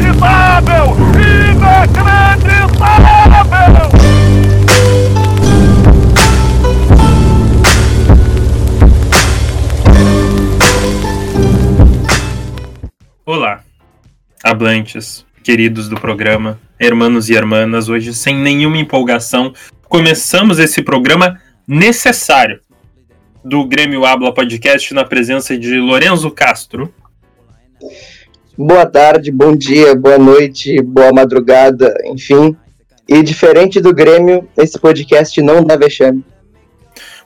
Inacreditável! Inacreditável! Olá, hablantes, queridos do programa, hermanos e hermanas, hoje sem nenhuma empolgação, começamos esse programa necessário do Grêmio Habla Podcast na presença de Lorenzo Castro. Boa tarde, bom dia, boa noite, boa madrugada, enfim. E diferente do Grêmio, esse podcast não dá vexame.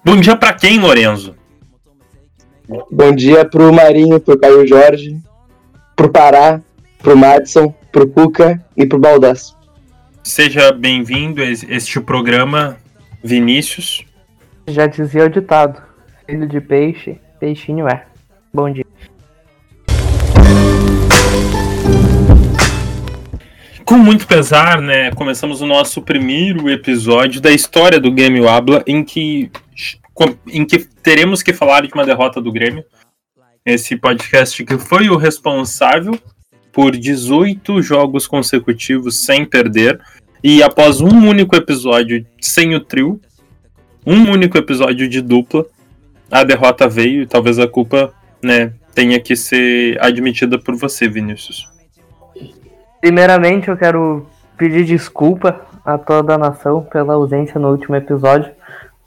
Bom dia para quem, Lorenzo? Bom dia pro Marinho, pro Caio Jorge, pro Pará, pro Madison, pro Cuca e pro Baldaço. Seja bem-vindo a este programa, Vinícius. Já dizia o ditado: filho de peixe, peixinho é. Bom dia. Com muito pesar, né, começamos o nosso primeiro episódio da história do Grêmio Habla, em que, em que teremos que falar de uma derrota do Grêmio. Esse podcast que foi o responsável por 18 jogos consecutivos sem perder, e após um único episódio sem o trio, um único episódio de dupla, a derrota veio e talvez a culpa né, tenha que ser admitida por você, Vinícius. Primeiramente, eu quero pedir desculpa a toda a nação pela ausência no último episódio,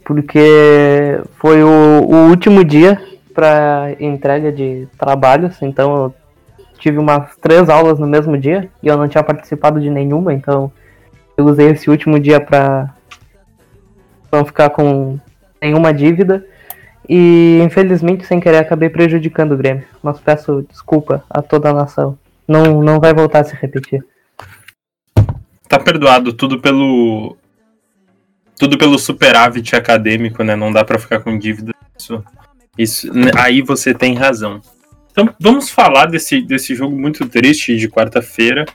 porque foi o, o último dia para entrega de trabalhos, então eu tive umas três aulas no mesmo dia e eu não tinha participado de nenhuma, então eu usei esse último dia para não ficar com nenhuma dívida e infelizmente sem querer acabei prejudicando o Grêmio. Mas peço desculpa a toda a nação. Não, não vai voltar a se repetir. Tá perdoado tudo pelo. Tudo pelo superávit acadêmico, né? Não dá para ficar com dívida. Isso, isso, aí você tem razão. Então vamos falar desse, desse jogo muito triste de quarta-feira.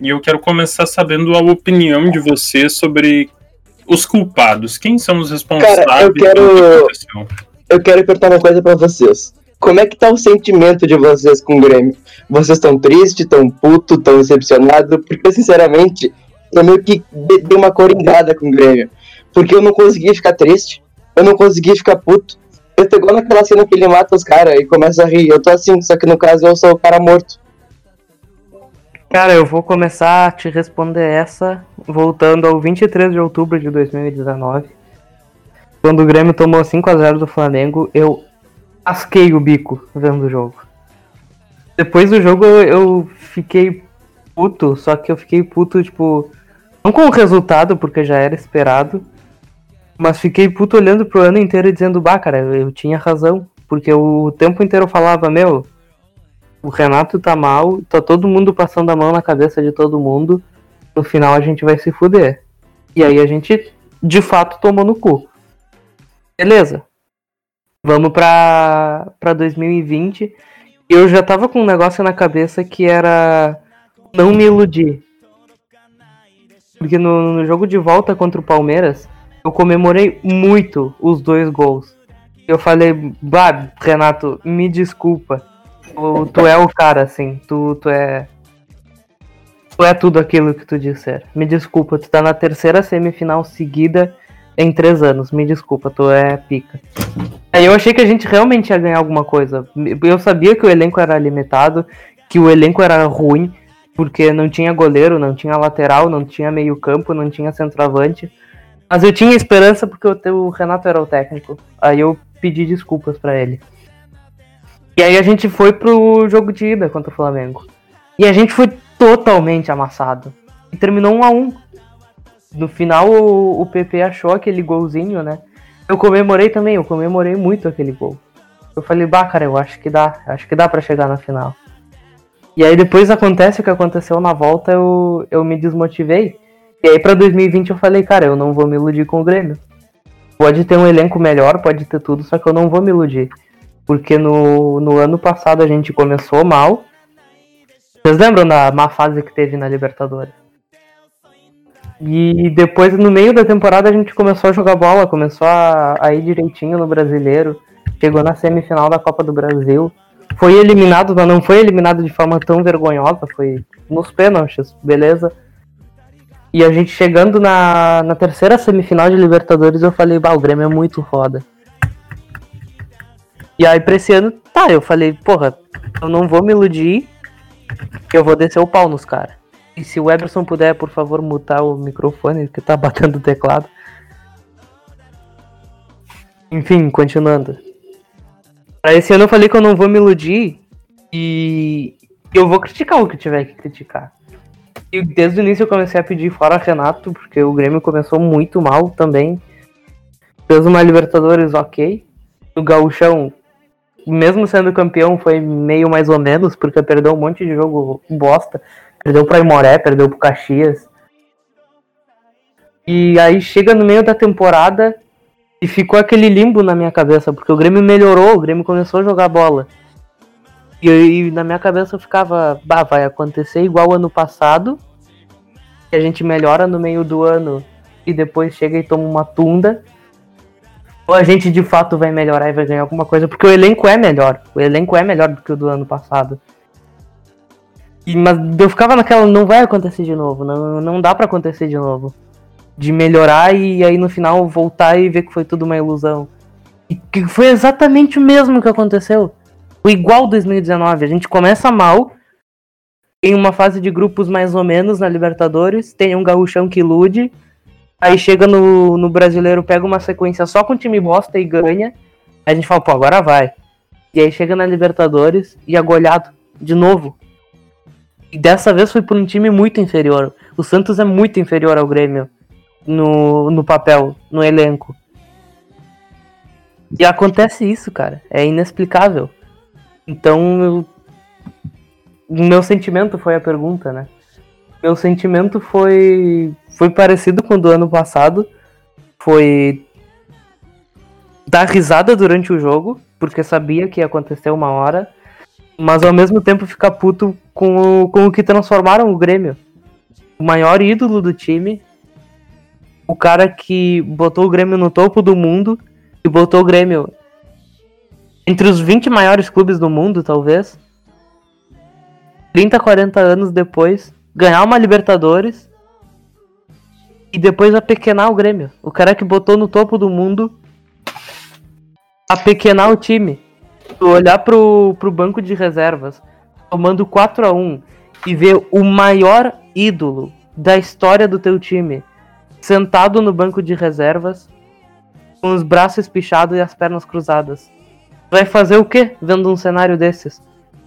E eu quero começar sabendo a opinião de você sobre os culpados. Quem são os responsáveis Cara, eu quero, eu quero perguntar uma coisa para vocês como é que tá o sentimento de vocês com o Grêmio? Vocês estão tristes, estão puto, estão decepcionados? Porque, sinceramente, eu meio que dei uma coringada com o Grêmio. Porque eu não conseguia ficar triste, eu não conseguia ficar puto. Eu tô igual naquela cena que ele mata os caras e começa a rir. Eu tô assim, só que no caso eu sou o cara morto. Cara, eu vou começar a te responder essa voltando ao 23 de outubro de 2019. Quando o Grêmio tomou 5 a 0 do Flamengo, eu asquei o bico vendo o jogo. Depois do jogo eu, eu fiquei puto, só que eu fiquei puto, tipo, não com o resultado, porque já era esperado, mas fiquei puto olhando pro ano inteiro e dizendo, bah, cara, eu tinha razão. Porque o tempo inteiro eu falava, meu, o Renato tá mal, tá todo mundo passando a mão na cabeça de todo mundo, no final a gente vai se fuder. E aí a gente, de fato, tomou no cu. Beleza. Vamos pra, pra 2020. Eu já tava com um negócio na cabeça que era não me iludir. Porque no, no jogo de volta contra o Palmeiras, eu comemorei muito os dois gols. Eu falei, bah, Renato, me desculpa. Tu, tu é o cara, assim. Tu, tu é. Tu é tudo aquilo que tu disser. Me desculpa, tu tá na terceira semifinal seguida em três anos. Me desculpa, tu é pica. Aí eu achei que a gente realmente ia ganhar alguma coisa. Eu sabia que o elenco era limitado, que o elenco era ruim, porque não tinha goleiro, não tinha lateral, não tinha meio campo, não tinha centroavante. Mas eu tinha esperança porque o Renato era o técnico. Aí eu pedi desculpas para ele. E aí a gente foi pro jogo de ida contra o Flamengo. E a gente foi totalmente amassado. E terminou um a um. No final, o, o PP achou aquele golzinho, né? Eu comemorei também, eu comemorei muito aquele gol. Eu falei, bah, cara, eu acho que dá, acho que dá para chegar na final. E aí depois acontece o que aconteceu na volta, eu, eu me desmotivei. E aí pra 2020 eu falei, cara, eu não vou me iludir com o Grêmio. Pode ter um elenco melhor, pode ter tudo, só que eu não vou me iludir. Porque no, no ano passado a gente começou mal. Vocês lembram da má fase que teve na Libertadores? E depois, no meio da temporada, a gente começou a jogar bola, começou a, a ir direitinho no brasileiro. Chegou na semifinal da Copa do Brasil. foi eliminado, mas não foi eliminado de forma tão vergonhosa, foi nos pênaltis, beleza? E a gente chegando na, na terceira semifinal de Libertadores, eu falei, bah, o Grêmio é muito foda. E aí pra esse ano, tá, eu falei, porra, eu não vou me iludir, que eu vou descer o pau nos caras. E se o Eberson puder, por favor, mutar o microfone, que tá batendo o teclado. Enfim, continuando. Pra esse ano eu falei que eu não vou me iludir e eu vou criticar o que tiver que criticar. E desde o início eu comecei a pedir fora Renato, porque o Grêmio começou muito mal também. Fez uma Libertadores ok. O Gauchão, mesmo sendo campeão, foi meio mais ou menos, porque perdeu um monte de jogo bosta. Perdeu pro Imoré, perdeu pro Caxias. E aí chega no meio da temporada e ficou aquele limbo na minha cabeça, porque o Grêmio melhorou, o Grêmio começou a jogar bola. E, e na minha cabeça eu ficava, bah, vai acontecer igual ano passado, que a gente melhora no meio do ano e depois chega e toma uma tunda. Ou a gente de fato vai melhorar e vai ganhar alguma coisa, porque o elenco é melhor. O elenco é melhor do que o do ano passado. E, mas eu ficava naquela, não vai acontecer de novo, não, não dá para acontecer de novo de melhorar e aí no final voltar e ver que foi tudo uma ilusão. E que foi exatamente o mesmo que aconteceu. O igual 2019. A gente começa mal, em uma fase de grupos mais ou menos na Libertadores, tem um gaúchão que ilude, aí chega no, no brasileiro, pega uma sequência só com time bosta e ganha. Aí a gente fala, pô, agora vai. E aí chega na Libertadores e é goleado de novo. E dessa vez foi por um time muito inferior. O Santos é muito inferior ao Grêmio no, no papel, no elenco. E acontece isso, cara. É inexplicável. Então, eu... meu sentimento foi a pergunta, né? Meu sentimento foi foi parecido com o do ano passado. Foi dar risada durante o jogo, porque sabia que ia acontecer uma hora, mas ao mesmo tempo ficar puto com o, com o que transformaram o Grêmio. O maior ídolo do time o cara que botou o Grêmio no topo do mundo e botou o Grêmio entre os 20 maiores clubes do mundo, talvez. 30, 40 anos depois, ganhar uma Libertadores e depois apequenar o Grêmio. O cara que botou no topo do mundo apequenar o time. Olhar pro, pro banco de reservas, tomando 4 a 1 e ver o maior ídolo da história do teu time sentado no banco de reservas, com os braços espichados e as pernas cruzadas. Vai fazer o quê vendo um cenário desses?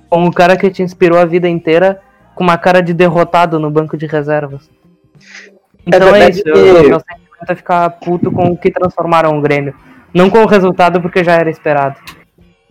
Com o cara que te inspirou a vida inteira com uma cara de derrotado no banco de reservas. Então é, é isso, que... eu, meu sentimento é ficar puto com o que transformaram o Grêmio. Não com o resultado, porque já era esperado.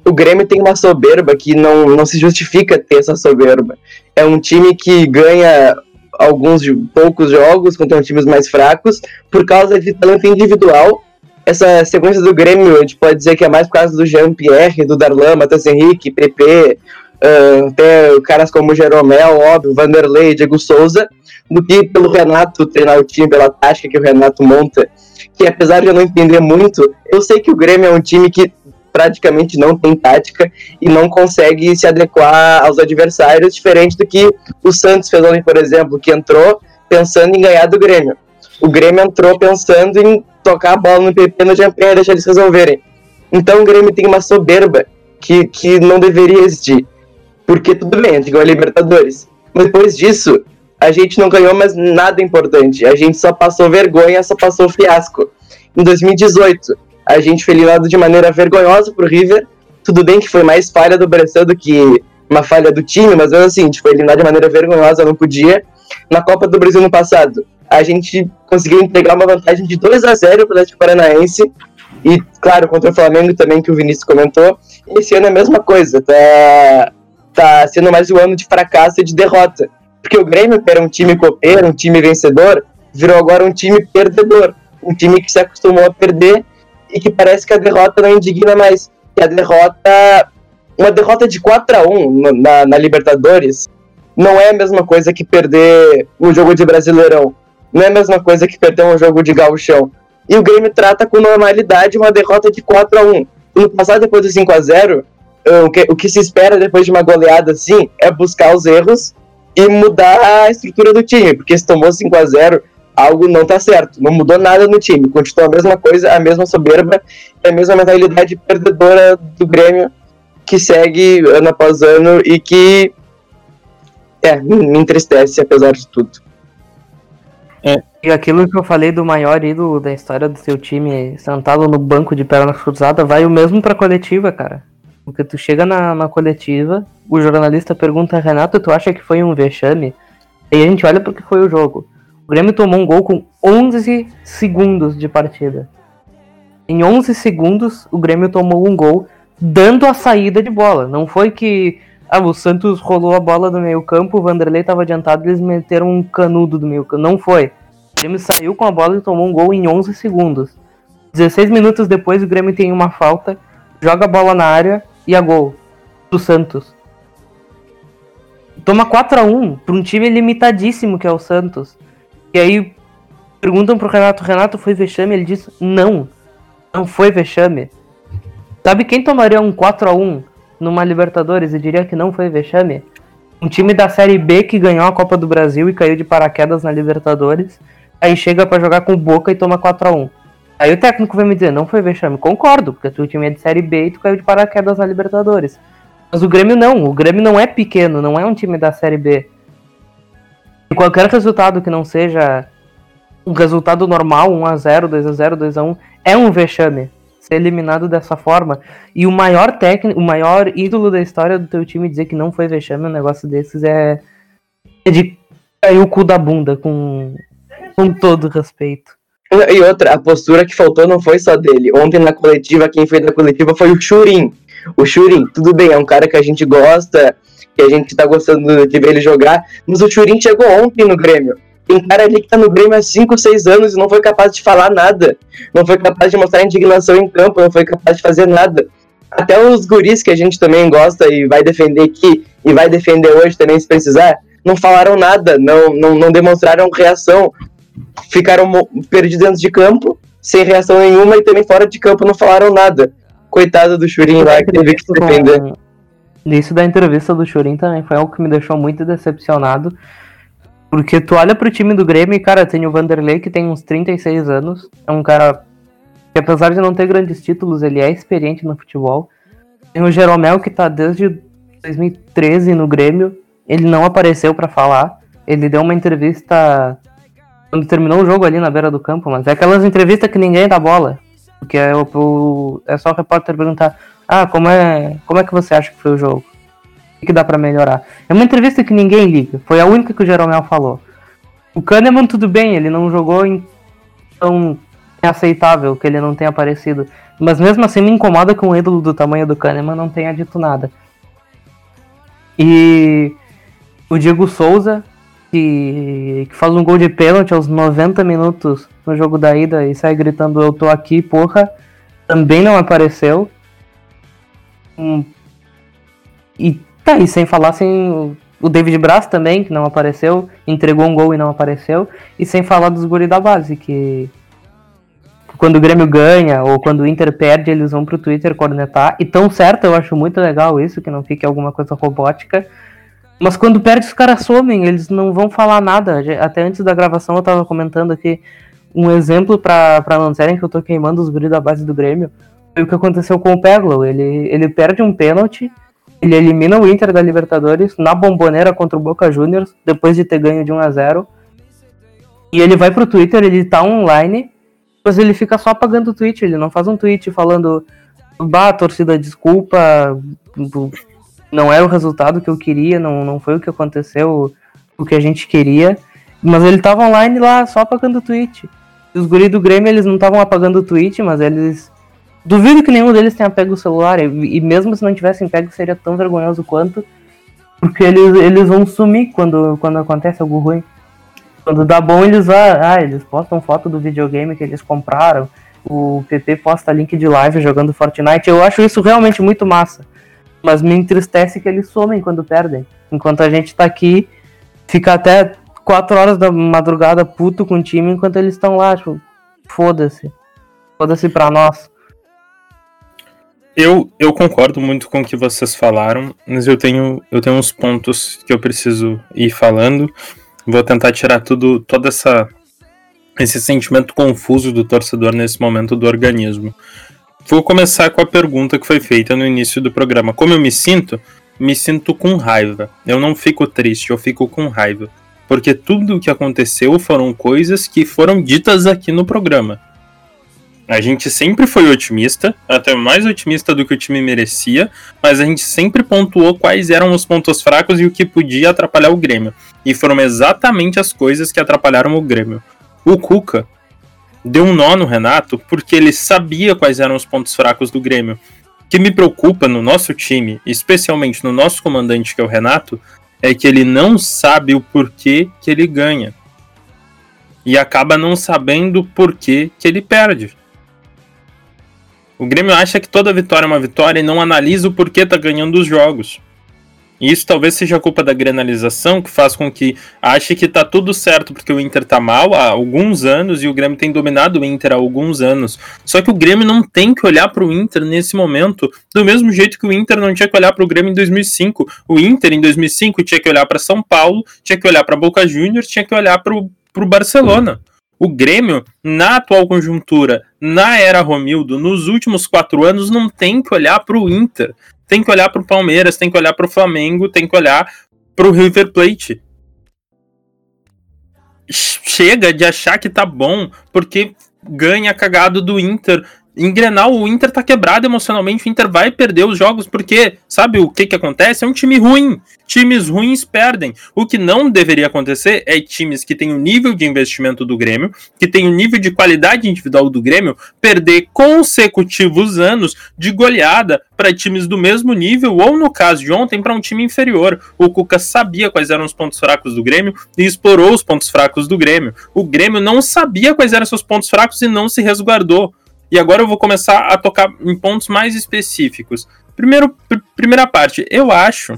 O Grêmio tem uma soberba que não, não se justifica ter essa soberba. É um time que ganha alguns poucos jogos contra times mais fracos por causa de talento individual. Essa sequência do Grêmio, a gente pode dizer que é mais por causa do Jean-Pierre, do Darlan, Matheus Henrique, PP, uh, até caras como Jeromel, óbvio, Vanderlei, Diego Souza, do que pelo Renato treinar o time, pela tática que o Renato monta. Que apesar de eu não entender muito, eu sei que o Grêmio é um time que praticamente não tem tática e não consegue se adequar aos adversários, diferente do que o Santos fez ontem, por exemplo, que entrou pensando em ganhar do Grêmio. O Grêmio entrou pensando em tocar a bola no PP no Jean-Pierre e deixar eles resolverem. Então o Grêmio tem uma soberba que, que não deveria existir. Porque tudo bem, a gente a Libertadores. Mas depois disso, a gente não ganhou mais nada importante. A gente só passou vergonha, só passou fiasco. Em 2018, a gente foi eliminado de maneira vergonhosa pro River. Tudo bem que foi mais falha do Bressan do que uma falha do time, mas mesmo assim, foi eliminado de maneira vergonhosa, não podia. Na Copa do Brasil no passado, a gente conseguiu entregar uma vantagem de 2 a 0 para o Atlético Paranaense. E, claro, contra o Flamengo também, que o Vinícius comentou. Esse ano é a mesma coisa, tá, tá sendo mais um ano de fracasso e de derrota. Porque o Grêmio, que era um time copeiro, um time vencedor, virou agora um time perdedor. Um time que se acostumou a perder e que parece que a derrota não indigna mais. Que a derrota. Uma derrota de 4 a 1 na, na Libertadores não é a mesma coisa que perder um jogo de Brasileirão. Não é a mesma coisa que perder um jogo de gauchão. E o Grêmio trata com normalidade uma derrota de 4 a 1 No passado, depois do 5 a 0 o que, o que se espera depois de uma goleada assim é buscar os erros e mudar a estrutura do time, porque se tomou 5 a 0 algo não tá certo. Não mudou nada no time. Continua a mesma coisa, a mesma soberba, a mesma mentalidade perdedora do Grêmio que segue ano após ano e que é, me entristece apesar de tudo. É. E aquilo que eu falei do maior ídolo da história do seu time sentado no banco de perna cruzada vai o mesmo pra coletiva, cara. Porque tu chega na, na coletiva, o jornalista pergunta, Renato, tu acha que foi um vexame? E a gente olha porque foi o jogo. O Grêmio tomou um gol com 11 segundos de partida. Em 11 segundos, o Grêmio tomou um gol dando a saída de bola. Não foi que ah, o Santos rolou a bola do meio campo, o Vanderlei estava adiantado, eles meteram um canudo do meio campo. Não foi. O Grêmio saiu com a bola e tomou um gol em 11 segundos. 16 minutos depois, o Grêmio tem uma falta, joga a bola na área e a gol do Santos. Toma 4 a 1 para um time limitadíssimo que é o Santos. E aí perguntam pro Renato, Renato foi vexame? Ele diz, não, não foi vexame. Sabe quem tomaria um 4 a 1 numa Libertadores e diria que não foi vexame? Um time da Série B que ganhou a Copa do Brasil e caiu de paraquedas na Libertadores, aí chega para jogar com Boca e toma 4 a 1 Aí o técnico vai me dizer, não foi vexame. Concordo, porque tu time é de Série B e tu caiu de paraquedas na Libertadores. Mas o Grêmio não, o Grêmio não é pequeno, não é um time da Série B. E qualquer resultado que não seja um resultado normal, 1x0, 2x0, 2x1, é um vexame ser eliminado dessa forma. E o maior técnico, o maior ídolo da história do teu time dizer que não foi vexame, um negócio desses é, é de cair o cu da bunda, com, com todo respeito. E outra, a postura que faltou não foi só dele. Ontem na coletiva, quem fez da coletiva foi o Churin. O Churin, tudo bem, é um cara que a gente gosta, que a gente tá gostando de ver ele jogar, mas o Churin chegou ontem no Grêmio. Tem cara ali que tá no Grêmio há 5, 6 anos e não foi capaz de falar nada. Não foi capaz de mostrar indignação em campo, não foi capaz de fazer nada. Até os guris que a gente também gosta e vai defender aqui, e vai defender hoje também se precisar, não falaram nada, não, não, não demonstraram reação. Ficaram perdidos dentro de campo, sem reação nenhuma, e também fora de campo não falaram nada. Coitado do Churin lá, que teve que se defender. Isso da entrevista do Chorin também foi algo que me deixou muito decepcionado. Porque tu olha pro time do Grêmio e, cara, tem o Vanderlei que tem uns 36 anos. É um cara que, apesar de não ter grandes títulos, ele é experiente no futebol. Tem o Jeromel que tá desde 2013 no Grêmio. Ele não apareceu para falar. Ele deu uma entrevista quando terminou o jogo ali na beira do campo, mas é aquelas entrevistas que ninguém dá bola. Porque é, o, é só o repórter perguntar: ah, como é, como é que você acha que foi o jogo? O que dá para melhorar? É uma entrevista que ninguém liga. Foi a única que o Jeromel falou. O Kahneman tudo bem, ele não jogou em tão aceitável que ele não tenha aparecido. Mas mesmo assim me incomoda que um ídolo do tamanho do Kahneman não tenha dito nada. E o Diego Souza, que, que faz um gol de pênalti aos 90 minutos no jogo da ida e sai gritando eu tô aqui, porra, também não apareceu. Um, e tá, e sem falar sem o David Braz também, que não apareceu, entregou um gol e não apareceu, e sem falar dos guri da base, que quando o Grêmio ganha ou quando o Inter perde, eles vão pro Twitter cornetar. E tão certo, eu acho muito legal isso, que não fique alguma coisa robótica. Mas quando perde, os caras somem, eles não vão falar nada. Até antes da gravação eu tava comentando aqui um exemplo para não disserem que eu tô queimando os guri da base do Grêmio foi o que aconteceu com o Peglo. Ele, ele perde um pênalti, ele elimina o Inter da Libertadores na bomboneira contra o Boca Juniors, depois de ter ganho de 1 a 0 E ele vai pro Twitter, ele tá online, mas ele fica só apagando o tweet, ele não faz um tweet falando bah, torcida, desculpa, não era o resultado que eu queria, não, não foi o que aconteceu, o que a gente queria. Mas ele tava online lá só apagando o tweet. Os guris do Grêmio, eles não estavam apagando o tweet, mas eles Duvido que nenhum deles tenha pego o celular, e, mesmo se não tivessem pego, seria tão vergonhoso quanto, porque eles, eles vão sumir quando, quando acontece algo ruim. Quando dá bom, eles vão, ah, eles postam foto do videogame que eles compraram, o PP posta link de live jogando Fortnite. Eu acho isso realmente muito massa. Mas me entristece que eles somem quando perdem. Enquanto a gente tá aqui, fica até 4 horas da madrugada puto com o time enquanto eles estão lá, tipo, foda-se. Foda-se pra nós. Eu, eu concordo muito com o que vocês falaram, mas eu tenho, eu tenho uns pontos que eu preciso ir falando. Vou tentar tirar tudo, toda essa esse sentimento confuso do torcedor nesse momento do organismo. Vou começar com a pergunta que foi feita no início do programa. Como eu me sinto? Me sinto com raiva. Eu não fico triste, eu fico com raiva. Porque tudo o que aconteceu foram coisas que foram ditas aqui no programa. A gente sempre foi otimista, até mais otimista do que o time merecia, mas a gente sempre pontuou quais eram os pontos fracos e o que podia atrapalhar o Grêmio. E foram exatamente as coisas que atrapalharam o Grêmio. O Cuca deu um nó no Renato porque ele sabia quais eram os pontos fracos do Grêmio. O que me preocupa no nosso time, especialmente no nosso comandante, que é o Renato, é que ele não sabe o porquê que ele ganha. E acaba não sabendo o porquê que ele perde. O Grêmio acha que toda vitória é uma vitória e não analisa o porquê tá ganhando os jogos. E isso talvez seja culpa da granalização, que faz com que ache que tá tudo certo porque o Inter tá mal há alguns anos e o Grêmio tem dominado o Inter há alguns anos. Só que o Grêmio não tem que olhar para o Inter nesse momento, do mesmo jeito que o Inter não tinha que olhar para o Grêmio em 2005. O Inter em 2005 tinha que olhar para São Paulo, tinha que olhar para Boca Juniors, tinha que olhar para o Barcelona. O Grêmio, na atual conjuntura, na era Romildo, nos últimos quatro anos, não tem que olhar para o Inter tem que olhar para o Palmeiras, tem que olhar para o Flamengo, tem que olhar para o River Plate. Chega de achar que tá bom porque ganha cagado do Inter em Grenal, o Inter tá quebrado emocionalmente, o Inter vai perder os jogos, porque sabe o que que acontece? É um time ruim. Times ruins perdem. O que não deveria acontecer é times que têm o nível de investimento do Grêmio, que têm o nível de qualidade individual do Grêmio, perder consecutivos anos de goleada para times do mesmo nível, ou no caso de ontem, para um time inferior. O Cuca sabia quais eram os pontos fracos do Grêmio e explorou os pontos fracos do Grêmio. O Grêmio não sabia quais eram seus pontos fracos e não se resguardou. E agora eu vou começar a tocar em pontos mais específicos. Primeiro, pr primeira parte, eu acho,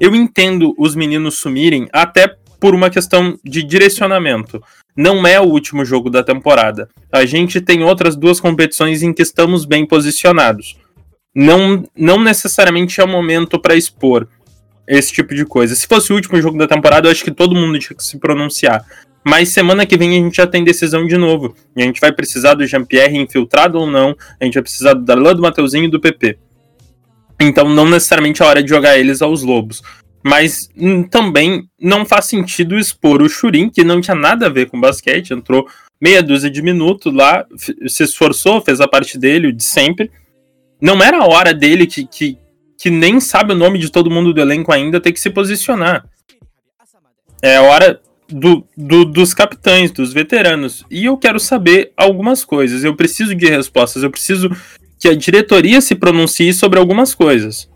eu entendo os meninos sumirem até por uma questão de direcionamento. Não é o último jogo da temporada. A gente tem outras duas competições em que estamos bem posicionados. Não, não necessariamente é o momento para expor esse tipo de coisa. Se fosse o último jogo da temporada, eu acho que todo mundo tinha que se pronunciar. Mas semana que vem a gente já tem decisão de novo. E a gente vai precisar do Jean-Pierre infiltrado ou não. A gente vai precisar do Darlan, do Mateuzinho e do PP. Então não necessariamente é hora de jogar eles aos lobos. Mas hum, também não faz sentido expor o Churin, que não tinha nada a ver com basquete, entrou meia dúzia de minutos lá, se esforçou, fez a parte dele de sempre. Não era a hora dele, que, que, que nem sabe o nome de todo mundo do elenco ainda, ter que se posicionar. É a hora do, do, dos capitães, dos veteranos. E eu quero saber algumas coisas. Eu preciso de respostas. Eu preciso que a diretoria se pronuncie sobre algumas coisas.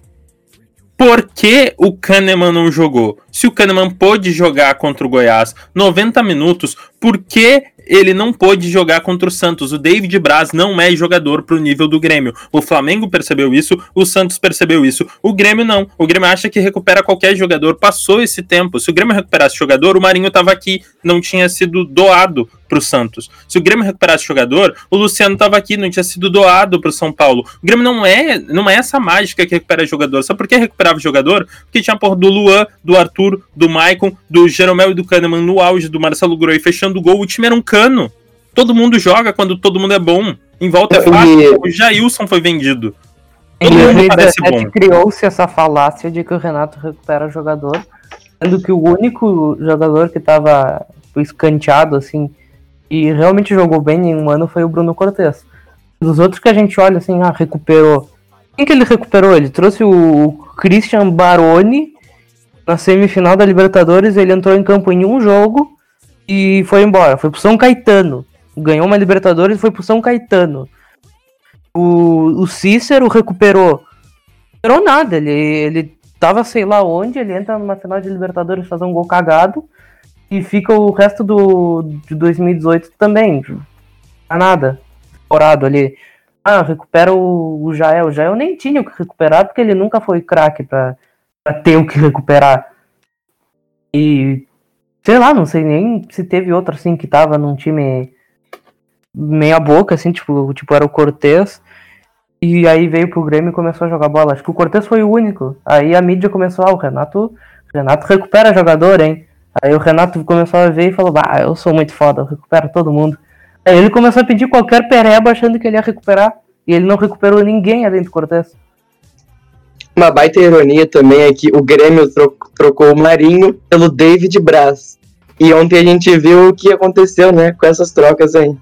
Por que o Kahneman não jogou? Se o Kahneman pôde jogar contra o Goiás 90 minutos, por que ele não pôde jogar contra o Santos. O David Braz não é jogador pro nível do Grêmio. O Flamengo percebeu isso, o Santos percebeu isso. O Grêmio não. O Grêmio acha que recupera qualquer jogador. Passou esse tempo. Se o Grêmio recuperasse jogador, o Marinho tava aqui, não tinha sido doado pro Santos. Se o Grêmio recuperasse jogador, o Luciano tava aqui, não tinha sido doado pro São Paulo. O Grêmio não é, não é essa mágica que recupera jogador. Sabe por que recuperava jogador? Porque tinha a porra do Luan, do Arthur, do Maicon, do Jeromel e do Kahneman no auge, do Marcelo Groi fechando o gol. O time era um cano. Todo mundo joga quando todo mundo é bom. Em volta é fácil. E... O Jailson foi vendido. Todo em mundo parece bom. criou-se essa falácia de que o Renato recupera jogador, sendo que o único jogador que estava escanteado, assim, e realmente jogou bem em um ano foi o Bruno Cortes. Dos outros que a gente olha assim, ah, recuperou. Quem que ele recuperou? Ele trouxe o Christian Baroni na semifinal da Libertadores, ele entrou em campo em um jogo e foi embora. Foi pro São Caetano. Ganhou uma Libertadores e foi pro São Caetano. O, o Cícero recuperou. Recuperou nada. Ele, ele tava sei lá onde, ele entra numa final de Libertadores fazer um gol cagado. E fica o resto do de 2018 também. Tá nada. Explorado ali. Ah, recupera o, o Jael. O Jael nem tinha o que recuperar porque ele nunca foi craque pra, pra ter o que recuperar. E Sei lá, não sei nem se teve outro assim que tava num time meia boca, assim, tipo, tipo era o Cortez. E aí veio pro Grêmio e começou a jogar bola. Acho que o Cortez foi o único. Aí a mídia começou, ah, o Renato, Renato recupera jogador, hein? Aí o Renato começou a ver e falou, ah, eu sou muito foda, eu recupero todo mundo. Aí ele começou a pedir qualquer pereba achando que ele ia recuperar. E ele não recuperou ninguém além do Cortez. Uma baita ironia também é que o Grêmio tro trocou o Marinho pelo David Braz. E ontem a gente viu o que aconteceu, né, com essas trocas aí.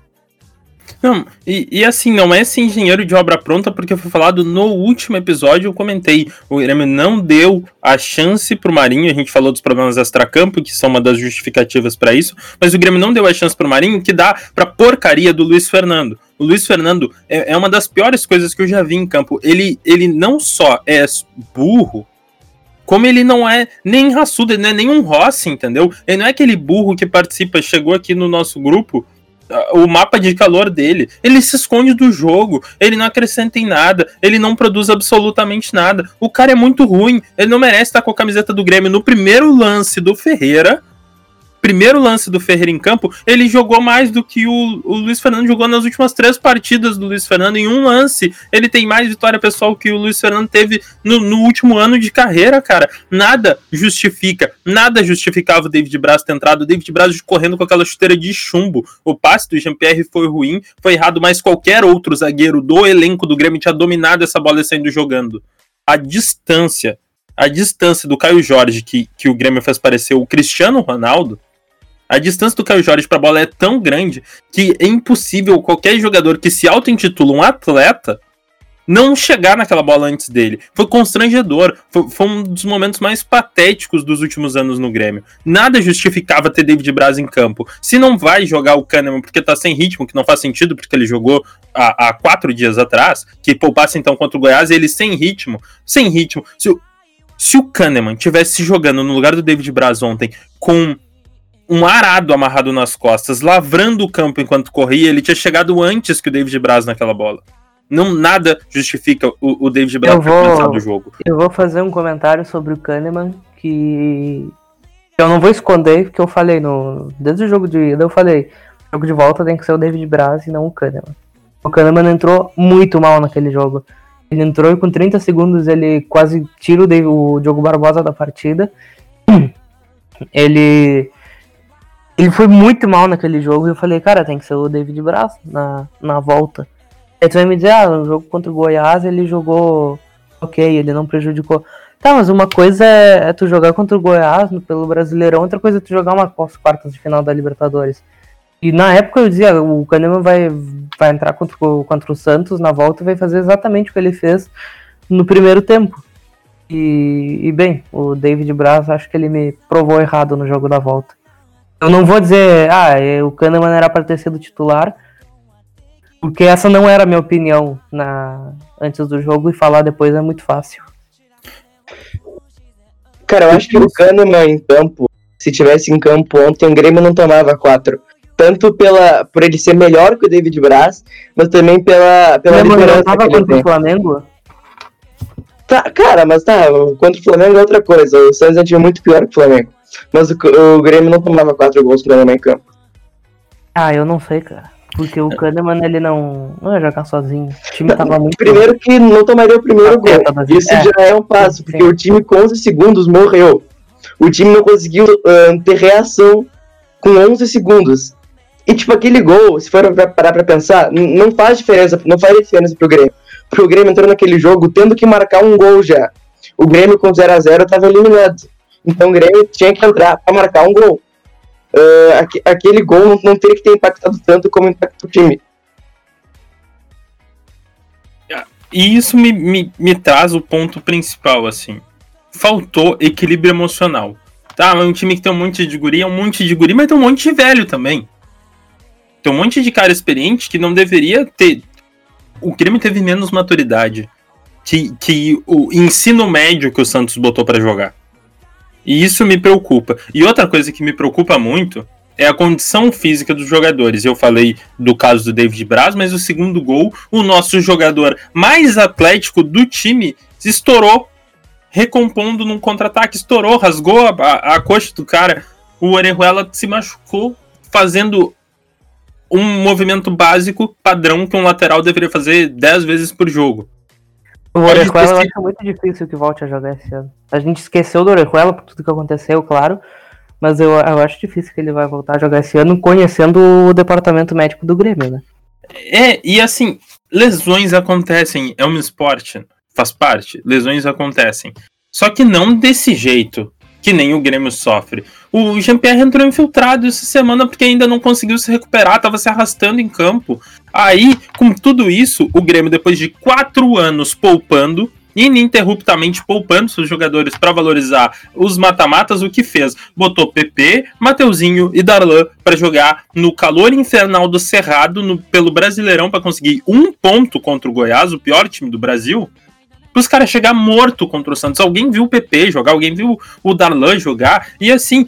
Não, e, e, assim, não é esse engenheiro de obra pronta, porque foi falado no último episódio, eu comentei, o Grêmio não deu a chance pro Marinho, a gente falou dos problemas extracampo, que são uma das justificativas para isso, mas o Grêmio não deu a chance pro Marinho, que dá pra porcaria do Luiz Fernando. O Luiz Fernando é, é uma das piores coisas que eu já vi em campo. Ele, ele não só é burro, como ele não é nem raçudo, ele não é nem um Rossi, entendeu? Ele não é aquele burro que participa, chegou aqui no nosso grupo o mapa de calor dele. Ele se esconde do jogo, ele não acrescenta em nada, ele não produz absolutamente nada. O cara é muito ruim, ele não merece estar com a camiseta do Grêmio no primeiro lance do Ferreira primeiro lance do Ferreira em campo, ele jogou mais do que o, o Luiz Fernando jogou nas últimas três partidas do Luiz Fernando. Em um lance, ele tem mais vitória pessoal que o Luiz Fernando teve no, no último ano de carreira, cara. Nada justifica, nada justificava o David Braz ter entrado. O David Braz correndo com aquela chuteira de chumbo. O passe do Jean-Pierre foi ruim, foi errado, mas qualquer outro zagueiro do elenco do Grêmio tinha dominado essa bola saindo jogando. A distância a distância do Caio Jorge, que, que o Grêmio fez parecer o Cristiano Ronaldo, a distância do Caio Jorge para a bola é tão grande que é impossível qualquer jogador que se auto-intitula um atleta não chegar naquela bola antes dele. Foi constrangedor. Foi, foi, um dos momentos mais patéticos dos últimos anos no Grêmio. Nada justificava ter David Braz em campo. Se não vai jogar o Kahneman porque tá sem ritmo, que não faz sentido porque ele jogou há, há quatro dias atrás, que poupasse então contra o Goiás, ele sem ritmo. Sem ritmo. Se, se o Kahneman tivesse jogando no lugar do David Braz ontem com um arado amarrado nas costas, lavrando o campo enquanto corria, ele tinha chegado antes que o David Braz naquela bola. Não nada justifica o, o David Braz ter começado o jogo. Eu vou fazer um comentário sobre o Kahneman que eu não vou esconder, porque eu falei no desde o jogo de ida eu falei, o jogo de volta tem que ser o David Braz e não o Kahneman. O Kahneman entrou muito mal naquele jogo. Ele entrou e com 30 segundos ele quase tira o, David, o Diogo Barbosa da partida. Ele ele foi muito mal naquele jogo e eu falei, cara, tem que ser o David Braz na, na volta. Aí tu vai me dizer, ah, no jogo contra o Goiás ele jogou ok, ele não prejudicou. Tá, mas uma coisa é, é tu jogar contra o Goiás no, pelo Brasileirão, outra coisa é tu jogar uma quartas de final da Libertadores. E na época eu dizia, o Kahneman vai, vai entrar contra, contra o Santos na volta e vai fazer exatamente o que ele fez no primeiro tempo. E, e bem, o David Braz acho que ele me provou errado no jogo da volta. Eu não vou dizer, ah, é, o Kahneman era para ter sido titular, porque essa não era a minha opinião na, antes do jogo e falar depois é muito fácil. Cara, eu acho que o Kahneman em campo, se tivesse em campo ontem, o Grêmio não tomava quatro. Tanto pela, por ele ser melhor que o David Braz, mas também pela, pela Kahneman liderança não tava contra o Flamengo? Tá, cara, mas tá, contra o Flamengo é outra coisa. O Santos é um time muito pior que o Flamengo. Mas o, o Grêmio não tomava quatro gols no em campo. Ah, eu não sei, cara. Porque o Kahneman, ele não, não ia jogar sozinho. O time tava muito. Primeiro que não tomaria o primeiro gol. Isso é, já é um passo, porque sim. o time com 11 segundos morreu. O time não conseguiu uh, ter reação com 11 segundos. E, tipo, aquele gol, se for parar pra pensar, não faz diferença, não faz diferença pro Grêmio. Porque o Grêmio entrou naquele jogo tendo que marcar um gol já. O Grêmio com 0 a 0 tava eliminado. Então o Grêmio tinha que entrar para marcar um gol. Uh, aquele gol não, não teria que ter impactado tanto como impactou o time. E isso me, me, me traz o ponto principal, assim. Faltou equilíbrio emocional. Tá, é um time que tem um monte de guri, é um monte de guri, mas tem um monte de velho também. Tem um monte de cara experiente que não deveria ter. O Grêmio teve menos maturidade que, que o ensino médio que o Santos botou para jogar. E isso me preocupa. E outra coisa que me preocupa muito é a condição física dos jogadores. Eu falei do caso do David Braz, mas o segundo gol, o nosso jogador mais atlético do time estourou, recompondo num contra-ataque, estourou, rasgou a, a, a coxa do cara. O Orejuela se machucou fazendo um movimento básico, padrão, que um lateral deveria fazer 10 vezes por jogo. O Orejuela eu acho muito difícil que volte a jogar esse ano. A gente esqueceu do Orejuela por tudo que aconteceu, claro. Mas eu, eu acho difícil que ele vai voltar a jogar esse ano, conhecendo o departamento médico do Grêmio, né? É, e assim, lesões acontecem, é um esporte, faz parte, lesões acontecem. Só que não desse jeito, que nem o Grêmio sofre. O Jean-Pierre entrou infiltrado essa semana porque ainda não conseguiu se recuperar, estava se arrastando em campo. Aí, com tudo isso, o Grêmio, depois de quatro anos poupando, ininterruptamente poupando seus jogadores para valorizar os mata-matas, o que fez? Botou PP, Mateuzinho e Darlan para jogar no calor infernal do Cerrado no, pelo Brasileirão para conseguir um ponto contra o Goiás, o pior time do Brasil. Os caras chegar morto contra o Santos. Alguém viu o PP jogar, alguém viu o Darlan jogar, e assim,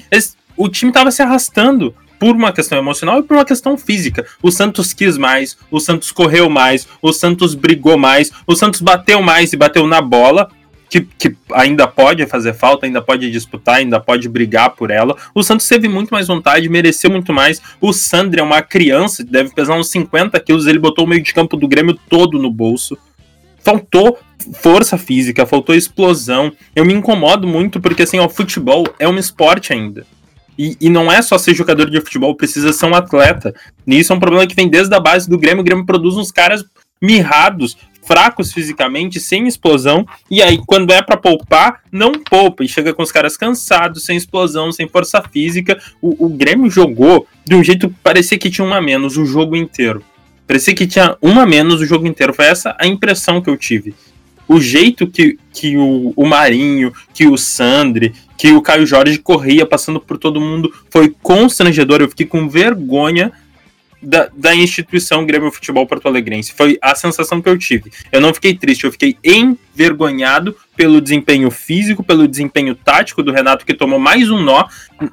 o time tava se arrastando por uma questão emocional e por uma questão física. O Santos quis mais, o Santos correu mais, o Santos brigou mais, o Santos bateu mais e bateu na bola, que, que, ainda pode fazer falta, ainda pode disputar, ainda pode brigar por ela. O Santos teve muito mais vontade, mereceu muito mais. O Sandri é uma criança, deve pesar uns 50 quilos, ele botou o meio de campo do Grêmio todo no bolso. Faltou força física, faltou explosão. Eu me incomodo muito porque, assim, o futebol é um esporte ainda. E, e, não é só ser jogador de futebol, precisa ser um atleta. E isso é um problema que vem desde a base do Grêmio. O Grêmio produz uns caras mirrados, fracos fisicamente, sem explosão. E aí, quando é para poupar, não poupa. E chega com os caras cansados, sem explosão, sem força física. O, o Grêmio jogou de um jeito que parecia que tinha um a menos o jogo inteiro. Parecia que tinha uma menos o jogo inteiro. Foi essa a impressão que eu tive o jeito que, que o, o Marinho, que o Sandri, que o Caio Jorge corria passando por todo mundo foi constrangedor. Eu fiquei com vergonha da, da instituição Grêmio Futebol Porto Alegrense. Foi a sensação que eu tive. Eu não fiquei triste, eu fiquei envergonhado pelo desempenho físico, pelo desempenho tático do Renato, que tomou mais um nó.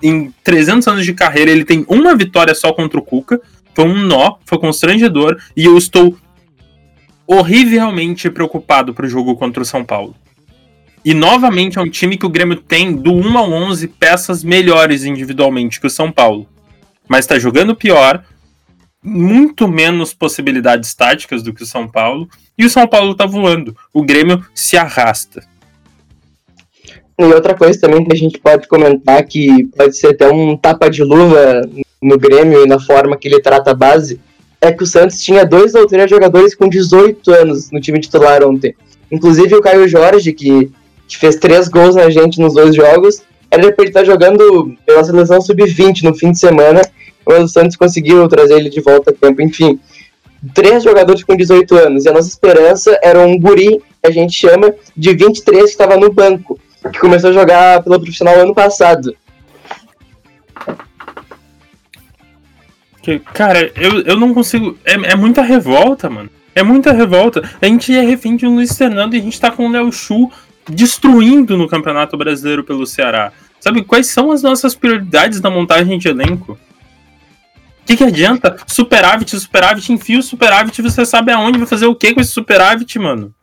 Em 300 anos de carreira, ele tem uma vitória só contra o Cuca. Foi um nó, foi constrangedor. E eu estou horrivelmente preocupado para o jogo contra o São Paulo. E novamente é um time que o Grêmio tem do 1 ao 11 peças melhores individualmente que o São Paulo. Mas está jogando pior, muito menos possibilidades táticas do que o São Paulo, e o São Paulo está voando. O Grêmio se arrasta. E outra coisa também que a gente pode comentar que pode ser até um tapa de luva no Grêmio e na forma que ele trata a base, é que o Santos tinha dois ou três jogadores com 18 anos no time titular ontem. Inclusive o Caio Jorge, que, que fez três gols na gente nos dois jogos, era para ele estar jogando pela seleção sub-20 no fim de semana, mas o Santos conseguiu trazer ele de volta a tempo. Enfim, três jogadores com 18 anos. E a nossa esperança era um guri, a gente chama, de 23 que estava no banco, que começou a jogar pelo profissional ano passado. Que, cara, eu, eu não consigo. É, é muita revolta, mano. É muita revolta. A gente é refém de um Luiz Fernando e a gente tá com o Léo Chu destruindo no Campeonato Brasileiro pelo Ceará. Sabe, quais são as nossas prioridades na montagem de elenco? O que, que adianta? Superávit, superávit, enfia o superávit, você sabe aonde vai fazer o que com esse superávit, mano?